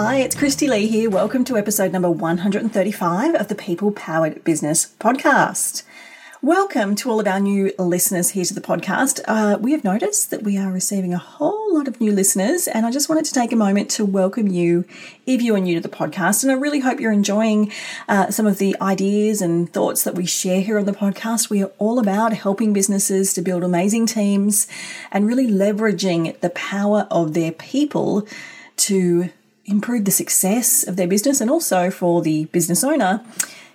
Hi, it's Kristy Lee here. Welcome to episode number 135 of the People Powered Business Podcast. Welcome to all of our new listeners here to the podcast. Uh, we have noticed that we are receiving a whole lot of new listeners, and I just wanted to take a moment to welcome you if you are new to the podcast. And I really hope you're enjoying uh, some of the ideas and thoughts that we share here on the podcast. We are all about helping businesses to build amazing teams and really leveraging the power of their people to improve the success of their business and also for the business owner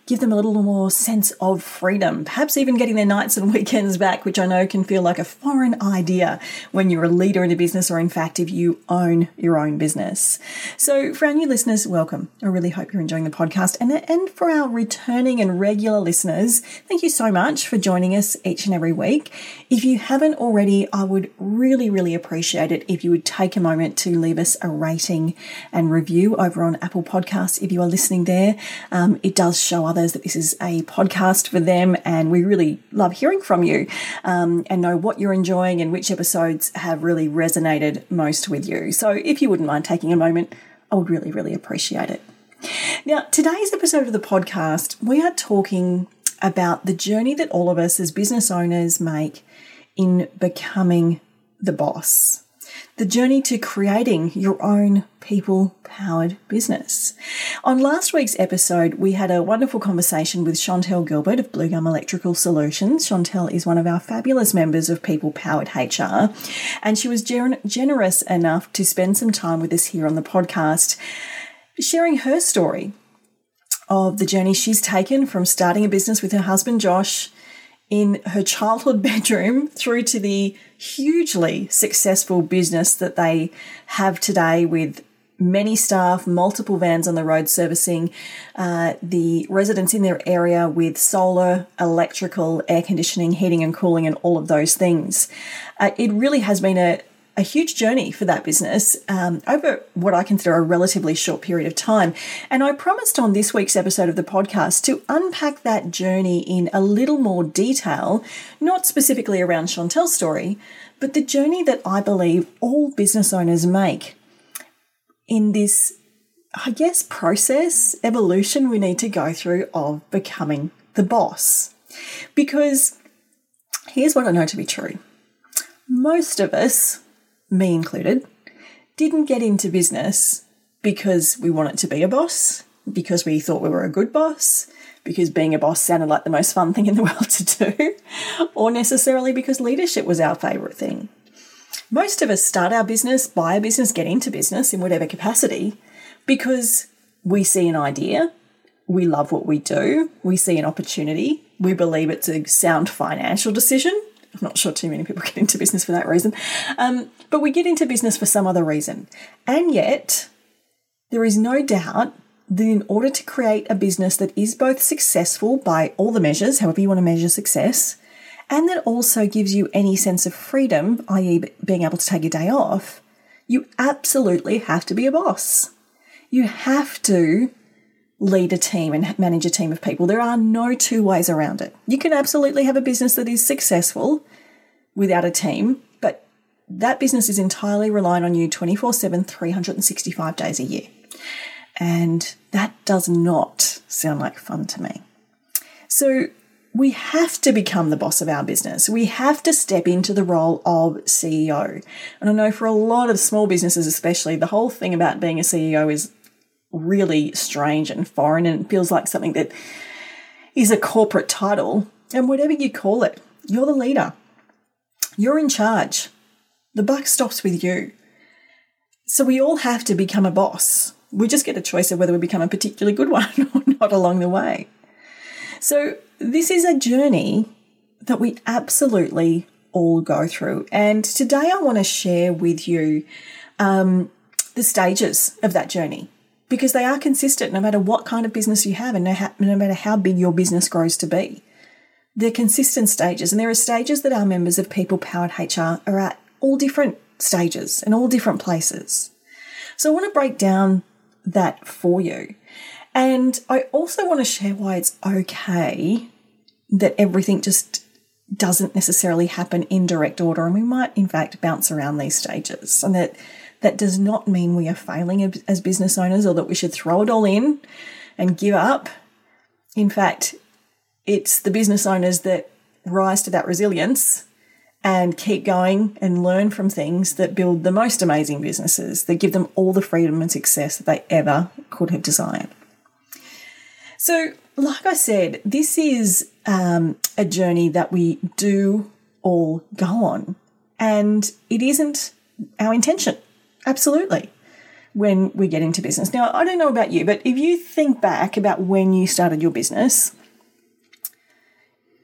give them a little more sense of freedom, perhaps even getting their nights and weekends back, which I know can feel like a foreign idea when you're a leader in a business or, in fact, if you own your own business. So, for our new listeners, welcome. I really hope you're enjoying the podcast. And, and for our returning and regular listeners, thank you so much for joining us each and every week. If you haven't already, I would really, really appreciate it if you would take a moment to leave us a rating and review over on Apple Podcasts if you are listening there. Um, it does show that this is a podcast for them, and we really love hearing from you um, and know what you're enjoying and which episodes have really resonated most with you. So, if you wouldn't mind taking a moment, I would really, really appreciate it. Now, today's episode of the podcast, we are talking about the journey that all of us as business owners make in becoming the boss the journey to creating your own people powered business. On last week's episode, we had a wonderful conversation with Chantel Gilbert of Blue Gum Electrical Solutions. Chantel is one of our fabulous members of People Powered HR, and she was generous enough to spend some time with us here on the podcast, sharing her story of the journey she's taken from starting a business with her husband Josh in her childhood bedroom through to the hugely successful business that they have today with many staff, multiple vans on the road servicing uh, the residents in their area with solar, electrical, air conditioning, heating and cooling, and all of those things. Uh, it really has been a, a huge journey for that business um, over what I consider a relatively short period of time. And I promised on this week's episode of the podcast to unpack that journey in a little more detail, not specifically around Chantel's story, but the journey that I believe all business owners make in this, I guess, process, evolution we need to go through of becoming the boss. Because here's what I know to be true most of us me included, didn't get into business because we wanted to be a boss, because we thought we were a good boss, because being a boss sounded like the most fun thing in the world to do, or necessarily because leadership was our favourite thing. Most of us start our business, buy a business, get into business in whatever capacity because we see an idea, we love what we do, we see an opportunity, we believe it's a sound financial decision, I'm not sure too many people get into business for that reason. Um, but we get into business for some other reason. And yet, there is no doubt that in order to create a business that is both successful by all the measures, however you want to measure success, and that also gives you any sense of freedom, i.e., being able to take a day off, you absolutely have to be a boss. You have to lead a team and manage a team of people. There are no two ways around it. You can absolutely have a business that is successful without a team, but that business is entirely relying on you 24 7, 365 days a year. And that does not sound like fun to me. So, we have to become the boss of our business. We have to step into the role of CEO. And I know for a lot of small businesses, especially, the whole thing about being a CEO is really strange and foreign and feels like something that is a corporate title. And whatever you call it, you're the leader. You're in charge. The buck stops with you. So we all have to become a boss. We just get a choice of whether we become a particularly good one or not along the way. So this is a journey that we absolutely all go through. And today I want to share with you um, the stages of that journey because they are consistent no matter what kind of business you have and no, matter how big your business grows to be. They're consistent stages, and there are stages that our members of People Powered HR are at all different stages and all different places. So I want to break down that for you. And I also want to share why it's okay that everything just doesn't necessarily happen in direct order. And we might, in fact, bounce around these stages. And that that does not mean we are failing as business owners or that we should throw it all in and give up. In fact, it's the business owners that rise to that resilience and keep going and learn from things that build the most amazing businesses, that give them all the freedom and success that they ever could have desired. So, like I said, this is um, a journey that we do all go on, and it isn't our intention. Absolutely. When we get into business. Now, I don't know about you, but if you think back about when you started your business,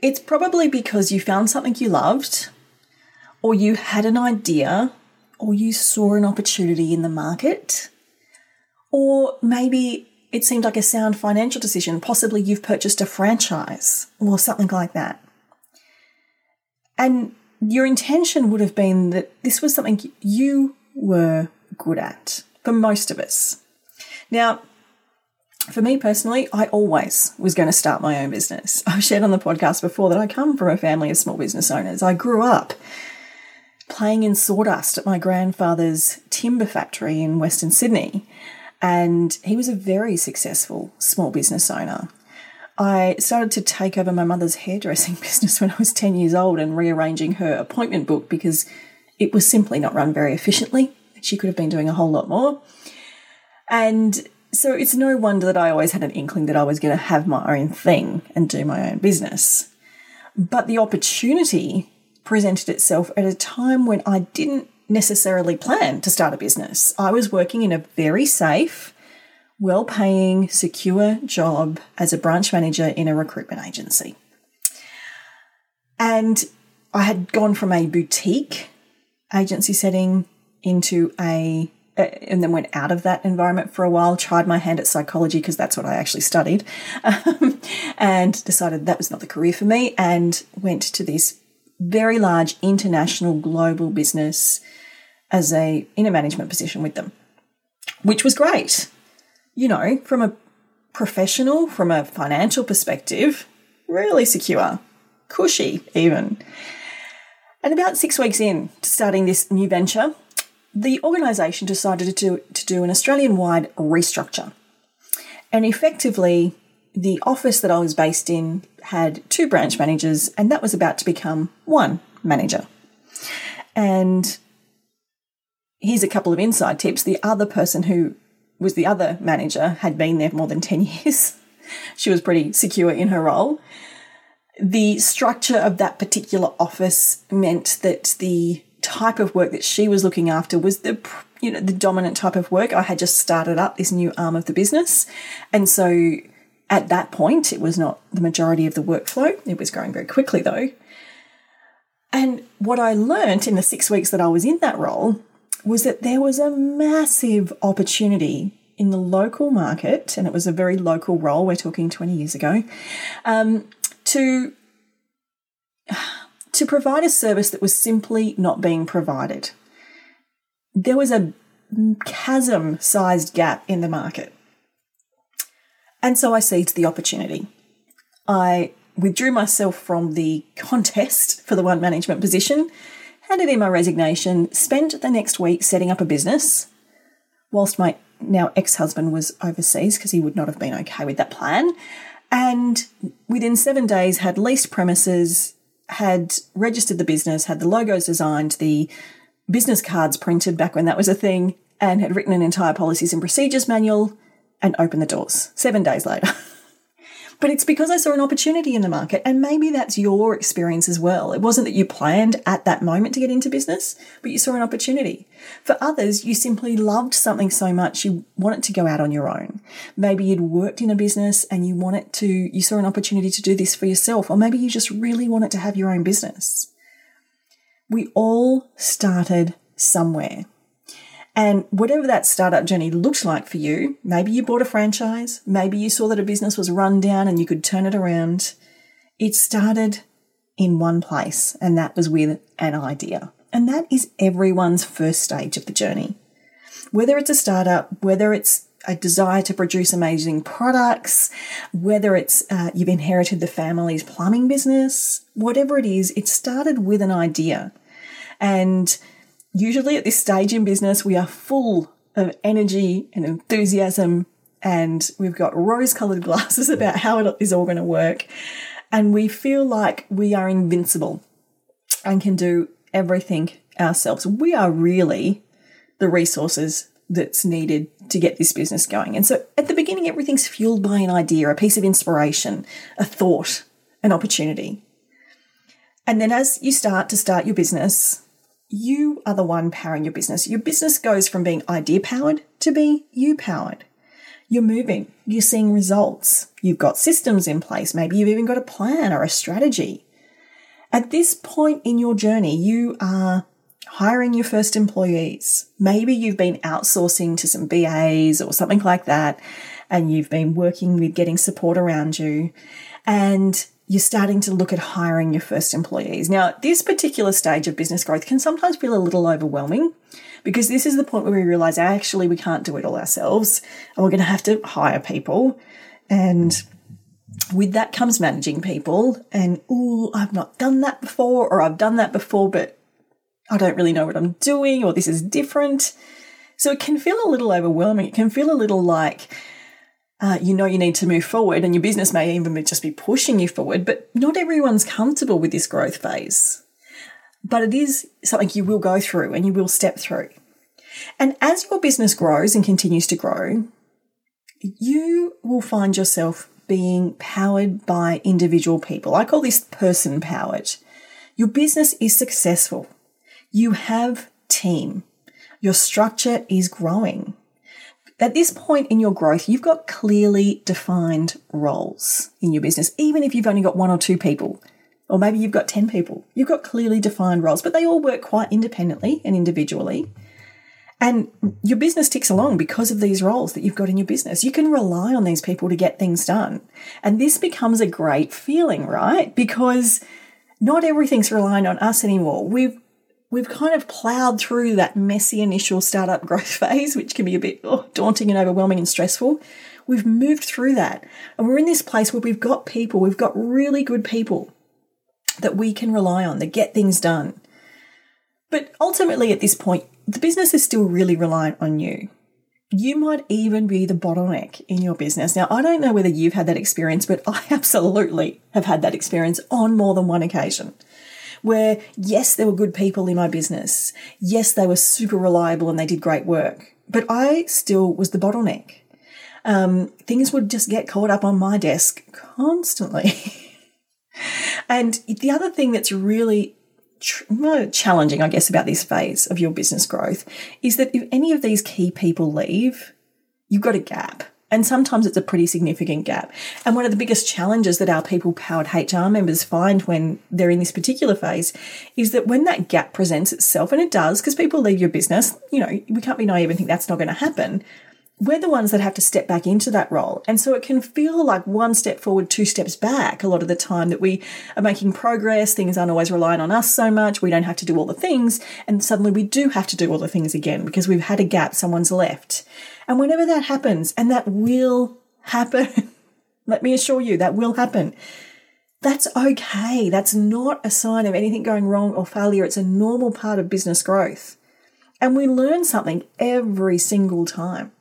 it's probably because you found something you loved, or you had an idea, or you saw an opportunity in the market, or maybe it seemed like a sound financial decision. Possibly you've purchased a franchise or something like that. And your intention would have been that this was something you were good at for most of us. Now, for me personally, I always was going to start my own business. I've shared on the podcast before that I come from a family of small business owners. I grew up playing in sawdust at my grandfather's timber factory in Western Sydney, and he was a very successful small business owner. I started to take over my mother's hairdressing business when I was 10 years old and rearranging her appointment book because it was simply not run very efficiently. She could have been doing a whole lot more. And so it's no wonder that I always had an inkling that I was going to have my own thing and do my own business. But the opportunity presented itself at a time when I didn't necessarily plan to start a business. I was working in a very safe, well paying, secure job as a branch manager in a recruitment agency. And I had gone from a boutique agency setting into a and then went out of that environment for a while, tried my hand at psychology because that's what I actually studied, um, and decided that was not the career for me, and went to this very large international global business as a in a management position with them, which was great. You know, from a professional, from a financial perspective, really secure, cushy even. And about six weeks in to starting this new venture, the organisation decided to, to do an Australian wide restructure. And effectively, the office that I was based in had two branch managers, and that was about to become one manager. And here's a couple of inside tips the other person who was the other manager had been there more than 10 years. she was pretty secure in her role the structure of that particular office meant that the type of work that she was looking after was the you know the dominant type of work i had just started up this new arm of the business and so at that point it was not the majority of the workflow it was growing very quickly though and what i learned in the 6 weeks that i was in that role was that there was a massive opportunity in the local market and it was a very local role we're talking 20 years ago um, to to provide a service that was simply not being provided. There was a chasm sized gap in the market. And so I seized the opportunity. I withdrew myself from the contest for the one management position, handed in my resignation, spent the next week setting up a business, whilst my now ex husband was overseas because he would not have been okay with that plan and within seven days had leased premises, had registered the business, had the logos designed, the business cards printed back when that was a thing, and had written an entire policies and procedures manual and open the doors seven days later. But it's because I saw an opportunity in the market, and maybe that's your experience as well. It wasn't that you planned at that moment to get into business, but you saw an opportunity. For others, you simply loved something so much you wanted to go out on your own. Maybe you'd worked in a business and you wanted to, you saw an opportunity to do this for yourself, or maybe you just really wanted to have your own business. We all started somewhere. And whatever that startup journey looked like for you, maybe you bought a franchise, maybe you saw that a business was run down and you could turn it around. It started in one place, and that was with an idea. And that is everyone's first stage of the journey. Whether it's a startup, whether it's a desire to produce amazing products, whether it's uh, you've inherited the family's plumbing business, whatever it is, it started with an idea. And usually at this stage in business, we are full of energy and enthusiasm, and we've got rose colored glasses about how it is all going to work. And we feel like we are invincible and can do everything ourselves. We are really the resources that's needed to get this business going. And so at the beginning, everything's fueled by an idea, a piece of inspiration, a thought, an opportunity. And then as you start to start your business, you are the one powering your business. Your business goes from being idea powered to being you powered. You're moving, you're seeing results, you've got systems in place, maybe you've even got a plan or a strategy. At this point in your journey, you are hiring your first employees. Maybe you've been outsourcing to some VAs or something like that, and you've been working with getting support around you, and you're starting to look at hiring your first employees. Now, this particular stage of business growth can sometimes feel a little overwhelming because this is the point where we realize actually we can't do it all ourselves and we're going to have to hire people. And with that comes managing people and, oh, I've not done that before, or I've done that before, but I don't really know what I'm doing, or this is different. So it can feel a little overwhelming. It can feel a little like, uh, you know, you need to move forward, and your business may even just be pushing you forward, but not everyone's comfortable with this growth phase. But it is something you will go through and you will step through. And as your business grows and continues to grow, you will find yourself being powered by individual people. I call this person powered. Your business is successful. You have team. Your structure is growing. At this point in your growth, you've got clearly defined roles in your business, even if you've only got one or two people, or maybe you've got 10 people. You've got clearly defined roles, but they all work quite independently and individually. And your business ticks along because of these roles that you've got in your business. You can rely on these people to get things done. And this becomes a great feeling, right? Because not everything's relying on us anymore. We've we've kind of plowed through that messy initial startup growth phase, which can be a bit oh, daunting and overwhelming and stressful. We've moved through that. And we're in this place where we've got people, we've got really good people that we can rely on that get things done. But ultimately, at this point, the business is still really reliant on you. You might even be the bottleneck in your business. Now, I don't know whether you've had that experience, but I absolutely have had that experience on more than one occasion. Where, yes, there were good people in my business. Yes, they were super reliable and they did great work, but I still was the bottleneck. Um, things would just get caught up on my desk constantly. and the other thing that's really challenging, I guess, about this phase of your business growth is that if any of these key people leave, you've got a gap. And sometimes it's a pretty significant gap. And one of the biggest challenges that our people powered HR members find when they're in this particular phase is that when that gap presents itself, and it does, because people leave your business, you know, we can't be naive and think that's not going to happen we're the ones that have to step back into that role. And so it can feel like one step forward, two steps back a lot of the time that we are making progress. Things aren't always relying on us so much. We don't have to do all the things. And suddenly we do have to do all the things again because we've had a gap, someone's left. And whenever that happens, and that will happen, let me assure you, that will happen. That's okay. That's not a sign of anything going wrong or failure. It's a normal part of business growth. And we learn something every single time.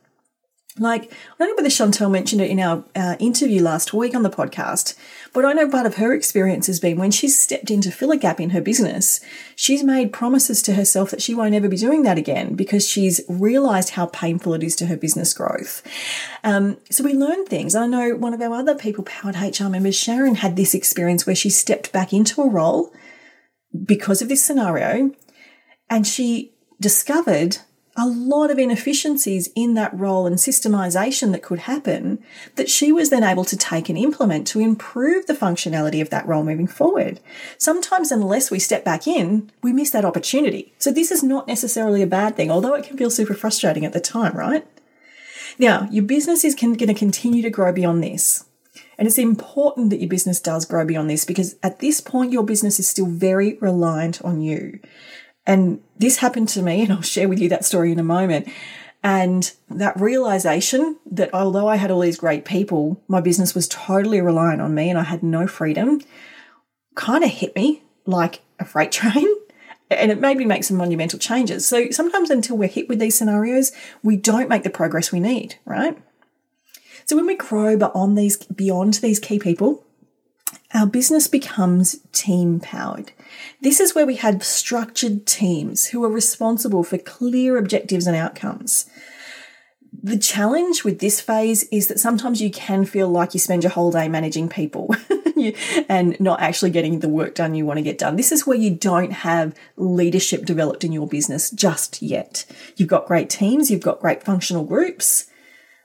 Like, I don't know whether Chantel mentioned it in our uh, interview last week on the podcast, but I know part of her experience has been when she's stepped in to fill a gap in her business, she's made promises to herself that she won't ever be doing that again because she's realized how painful it is to her business growth. Um, so we learn things. I know one of our other people powered HR members, Sharon, had this experience where she stepped back into a role because of this scenario and she discovered a lot of inefficiencies in that role and systemization that could happen that she was then able to take and implement to improve the functionality of that role moving forward. Sometimes, unless we step back in, we miss that opportunity. So, this is not necessarily a bad thing, although it can feel super frustrating at the time, right? Now, your business is going to continue to grow beyond this. And it's important that your business does grow beyond this because at this point, your business is still very reliant on you. And this happened to me, and I'll share with you that story in a moment. And that realization that although I had all these great people, my business was totally reliant on me and I had no freedom kind of hit me like a freight train. And it made me make some monumental changes. So sometimes until we're hit with these scenarios, we don't make the progress we need, right? So when we grow beyond these, beyond these key people, our business becomes team powered. This is where we have structured teams who are responsible for clear objectives and outcomes. The challenge with this phase is that sometimes you can feel like you spend your whole day managing people and not actually getting the work done you want to get done. This is where you don't have leadership developed in your business just yet. You've got great teams, you've got great functional groups,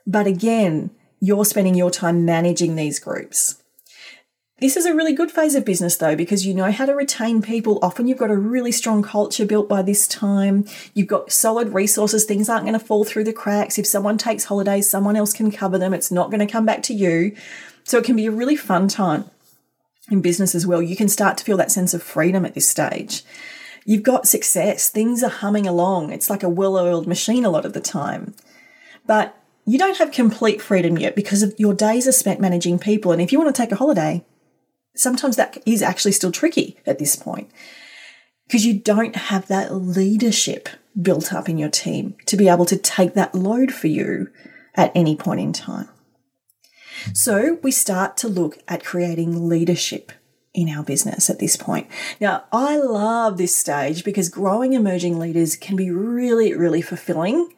but again, you're spending your time managing these groups. This is a really good phase of business though, because you know how to retain people. Often you've got a really strong culture built by this time. You've got solid resources. Things aren't going to fall through the cracks. If someone takes holidays, someone else can cover them. It's not going to come back to you. So it can be a really fun time in business as well. You can start to feel that sense of freedom at this stage. You've got success. Things are humming along. It's like a well oiled machine a lot of the time. But you don't have complete freedom yet because your days are spent managing people. And if you want to take a holiday, sometimes that is actually still tricky at this point because you don't have that leadership built up in your team to be able to take that load for you at any point in time. So we start to look at creating leadership in our business at this point. Now, I love this stage because growing emerging leaders can be really, really fulfilling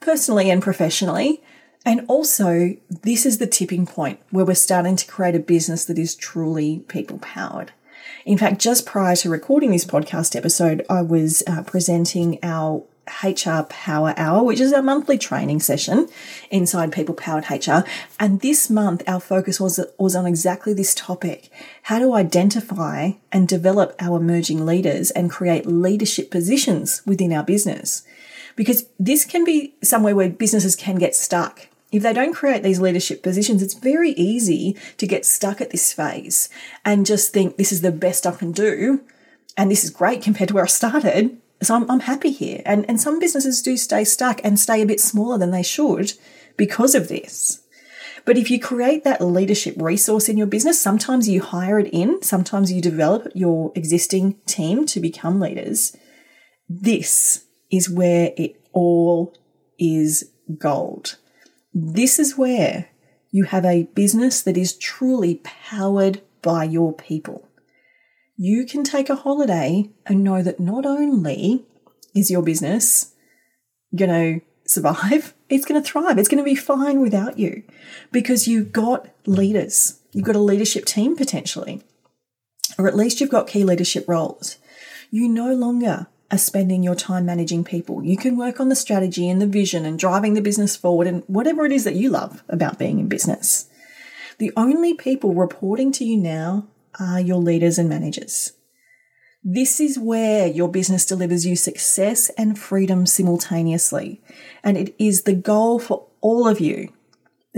personally and professionally. And also, this is the tipping point where we're starting to create a business that is truly people powered. In fact, just prior to recording this podcast episode, I was uh, presenting our HR Power Hour, which is our monthly training session inside People Powered HR. And this month, our focus was, was on exactly this topic how to identify and develop our emerging leaders and create leadership positions within our business. Because this can be somewhere where businesses can get stuck if they don't create these leadership positions, it's very easy to get stuck at this phase and just think this is the best I can do. And this is great compared to where I started. So I'm, I'm happy here. And, and some businesses do stay stuck and stay a bit smaller than they should because of this. But if you create that leadership resource in your business, sometimes you hire it in, sometimes you develop your existing team to become leaders. This is where it all is gold. This is where you have a business that is truly powered by your people. You can take a holiday and know that not only is your business going to survive, it's going to thrive. It's going to be fine without you because you've got leaders. You've got a leadership team potentially, or at least you've got key leadership roles. You no longer are spending your time managing people. You can work on the strategy and the vision and driving the business forward and whatever it is that you love about being in business. The only people reporting to you now are your leaders and managers. This is where your business delivers you success and freedom simultaneously. And it is the goal for all of you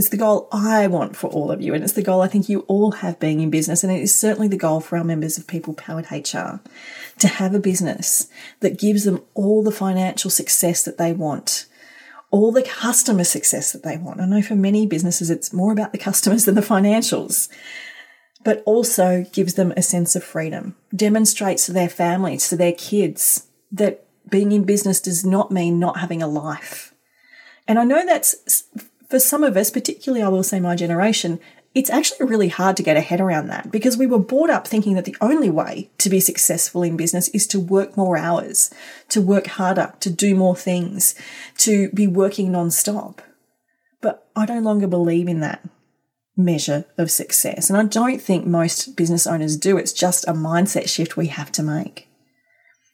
it's the goal I want for all of you, and it's the goal I think you all have being in business, and it is certainly the goal for our members of People Powered HR to have a business that gives them all the financial success that they want, all the customer success that they want. I know for many businesses it's more about the customers than the financials, but also gives them a sense of freedom, demonstrates to their families, to their kids, that being in business does not mean not having a life. And I know that's for some of us, particularly I will say my generation, it's actually really hard to get a head around that because we were brought up thinking that the only way to be successful in business is to work more hours, to work harder, to do more things, to be working non-stop. But I no longer believe in that measure of success. And I don't think most business owners do. It's just a mindset shift we have to make.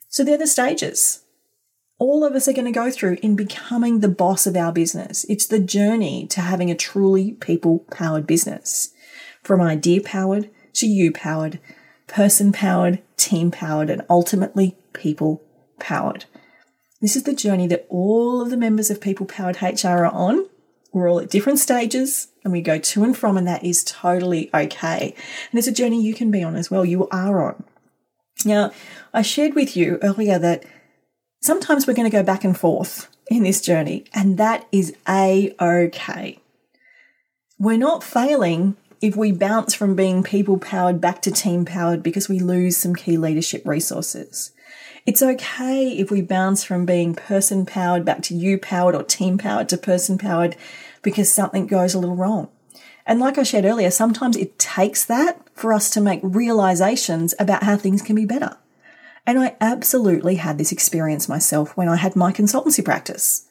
So they're the stages. All of us are going to go through in becoming the boss of our business. It's the journey to having a truly people powered business from idea powered to you powered, person powered, team powered, and ultimately people powered. This is the journey that all of the members of People Powered HR are on. We're all at different stages and we go to and from, and that is totally okay. And it's a journey you can be on as well. You are on. Now, I shared with you earlier that sometimes we're going to go back and forth in this journey, and that is a okay. We're not failing if we bounce from being people powered back to team powered because we lose some key leadership resources. It's okay if we bounce from being person powered back to you powered or team powered to person powered because something goes a little wrong. And like I shared earlier, sometimes it takes that for us to make realizations about how things can be better. And I absolutely had this experience myself when I had my consultancy practice.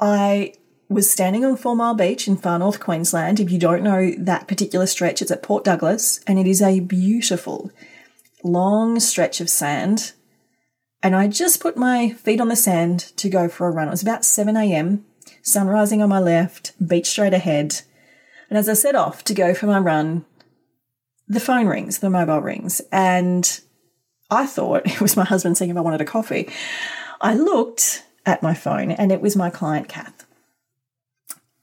I was standing on Four Mile Beach in far north Queensland. If you don't know that particular stretch, it's at Port Douglas and it is a beautiful, long stretch of sand. And I just put my feet on the sand to go for a run. It was about 7 a.m., sun rising on my left, beach straight ahead. And as I set off to go for my run, the phone rings, the mobile rings, and I thought it was my husband saying if I wanted a coffee. I looked at my phone and it was my client, Kath.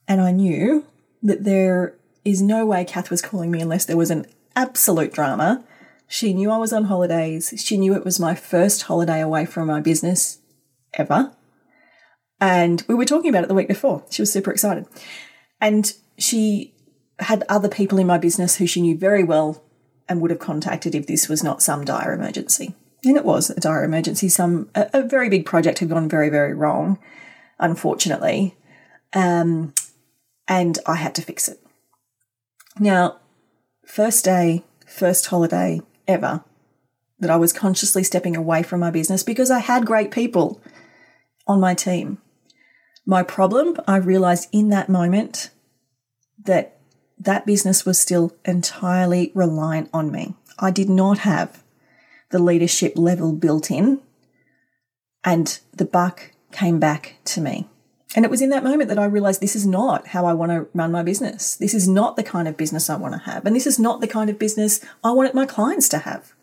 And I knew that there is no way Kath was calling me unless there was an absolute drama. She knew I was on holidays. She knew it was my first holiday away from my business ever. And we were talking about it the week before. She was super excited. And she had other people in my business who she knew very well and would have contacted if this was not some dire emergency. And it was a dire emergency. Some a, a very big project had gone very, very wrong, unfortunately, um, and I had to fix it. Now, first day, first holiday ever that I was consciously stepping away from my business because I had great people on my team. My problem, I realized in that moment that that business was still entirely reliant on me. I did not have the leadership level built in, and the buck came back to me. And it was in that moment that I realized this is not how I want to run my business. This is not the kind of business I want to have. And this is not the kind of business I wanted my clients to have.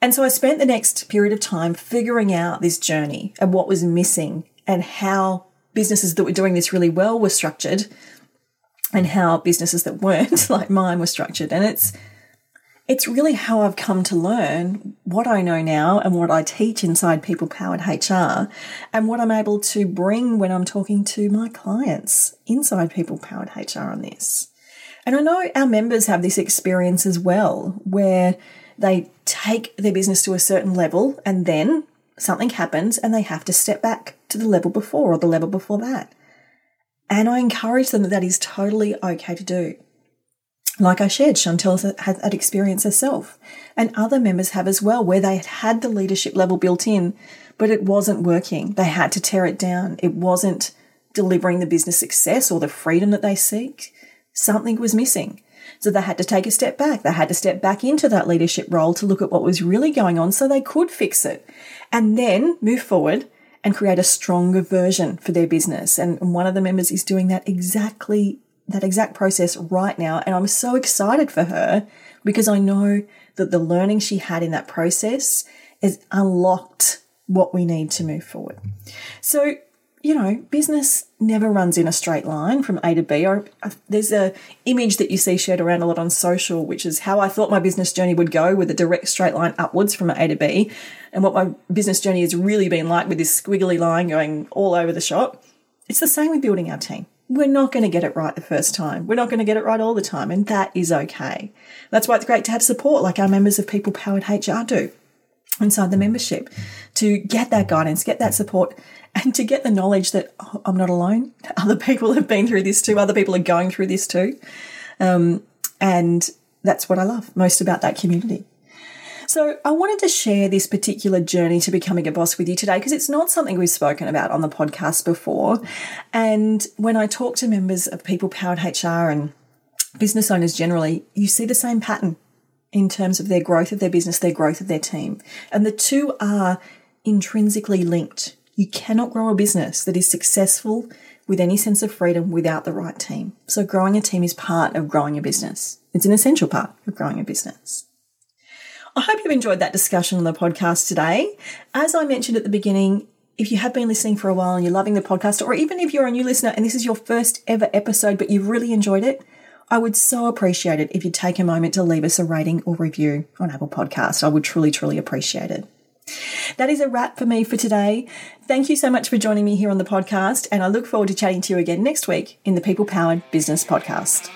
And so I spent the next period of time figuring out this journey and what was missing and how businesses that were doing this really well were structured and how businesses that weren't like mine were structured. And it's it's really how I've come to learn what I know now and what I teach inside People Powered HR and what I'm able to bring when I'm talking to my clients inside People Powered HR on this. And I know our members have this experience as well, where they take their business to a certain level and then something happens and they have to step back to the level before or the level before that. And I encourage them that that is totally okay to do. Like I shared, Chantel had that experience herself, and other members have as well, where they had had the leadership level built in, but it wasn't working. They had to tear it down. It wasn't delivering the business success or the freedom that they seek. Something was missing. So they had to take a step back. They had to step back into that leadership role to look at what was really going on so they could fix it and then move forward and create a stronger version for their business. And one of the members is doing that exactly that exact process right now. And I'm so excited for her because I know that the learning she had in that process has unlocked what we need to move forward. So you know, business never runs in a straight line from A to B. Or uh, there's a image that you see shared around a lot on social, which is how I thought my business journey would go with a direct straight line upwards from A to B, and what my business journey has really been like with this squiggly line going all over the shop. It's the same with building our team. We're not going to get it right the first time. We're not going to get it right all the time, and that is okay. That's why it's great to have support like our members of People Powered HR do inside the membership to get that guidance, get that support, and to get the knowledge that oh, I'm not alone. Other people have been through this too. Other people are going through this too. Um, and that's what I love most about that community. So, I wanted to share this particular journey to becoming a boss with you today because it's not something we've spoken about on the podcast before. And when I talk to members of People Powered HR and business owners generally, you see the same pattern in terms of their growth of their business, their growth of their team. And the two are intrinsically linked. You cannot grow a business that is successful with any sense of freedom without the right team. So growing a team is part of growing a business. It's an essential part of growing a business. I hope you've enjoyed that discussion on the podcast today. As I mentioned at the beginning, if you have been listening for a while and you're loving the podcast, or even if you're a new listener and this is your first ever episode, but you've really enjoyed it, I would so appreciate it if you'd take a moment to leave us a rating or review on Apple Podcast. I would truly, truly appreciate it. That is a wrap for me for today. Thank you so much for joining me here on the podcast, and I look forward to chatting to you again next week in the People Powered Business Podcast.